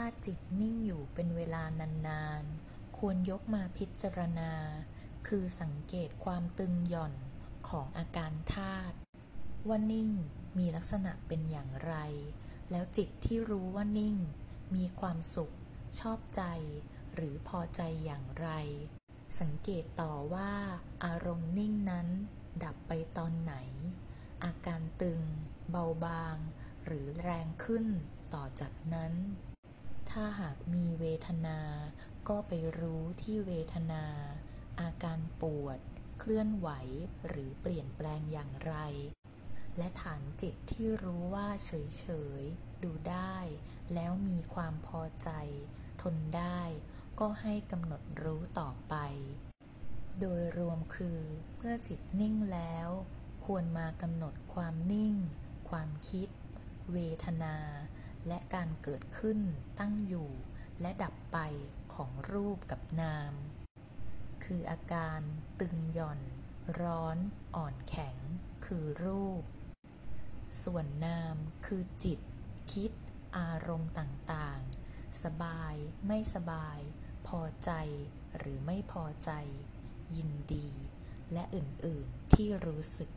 ถ้าจิตนิ่งอยู่เป็นเวลานานๆ ควรยกมาพิจารณา คือสังเกตความตึงหย่อนของอาการธาตุว่านิ่งมีลักษณะเป็นอย่างไร แล้วจิตที่รู้ว่านิ่ง มีความสุข ชอบใจ หรือพอใจอย่างไร สังเกตต่อว่า อารมณ์นิ่งนั้น ดับไปตอนไหน อาการตึง เบาบาง หรือแรงขึ้นต่อจากนั้น ถ้าหากมีเวทนา ก็ไปรู้ที่เวทนา อาการปวด เคลื่อนไหวหรือเปลี่ยนแปลงอย่างไร และฐานจิตที่รู้ว่าเฉยๆ ดูได้ แล้วมีความพอใจ ทนได้ ก็ให้กำหนดรู้ต่อไป โดยรวมคือเมื่อจิตนิ่งแล้ว ควรมากำหนดความนิ่ง ความคิด เวทนา และการเกิดขึ้นตั้งอยู่และดับไปของรูปกับนาม คืออาการตึงหย่อน ร้อน อ่อนแข็ง คือรูป ส่วนนามคือจิต คิด อารมณ์ต่างๆ สบาย ไม่สบาย พอใจ หรือไม่พอใจ ยินดี และอื่น ๆ ที่รู้สึก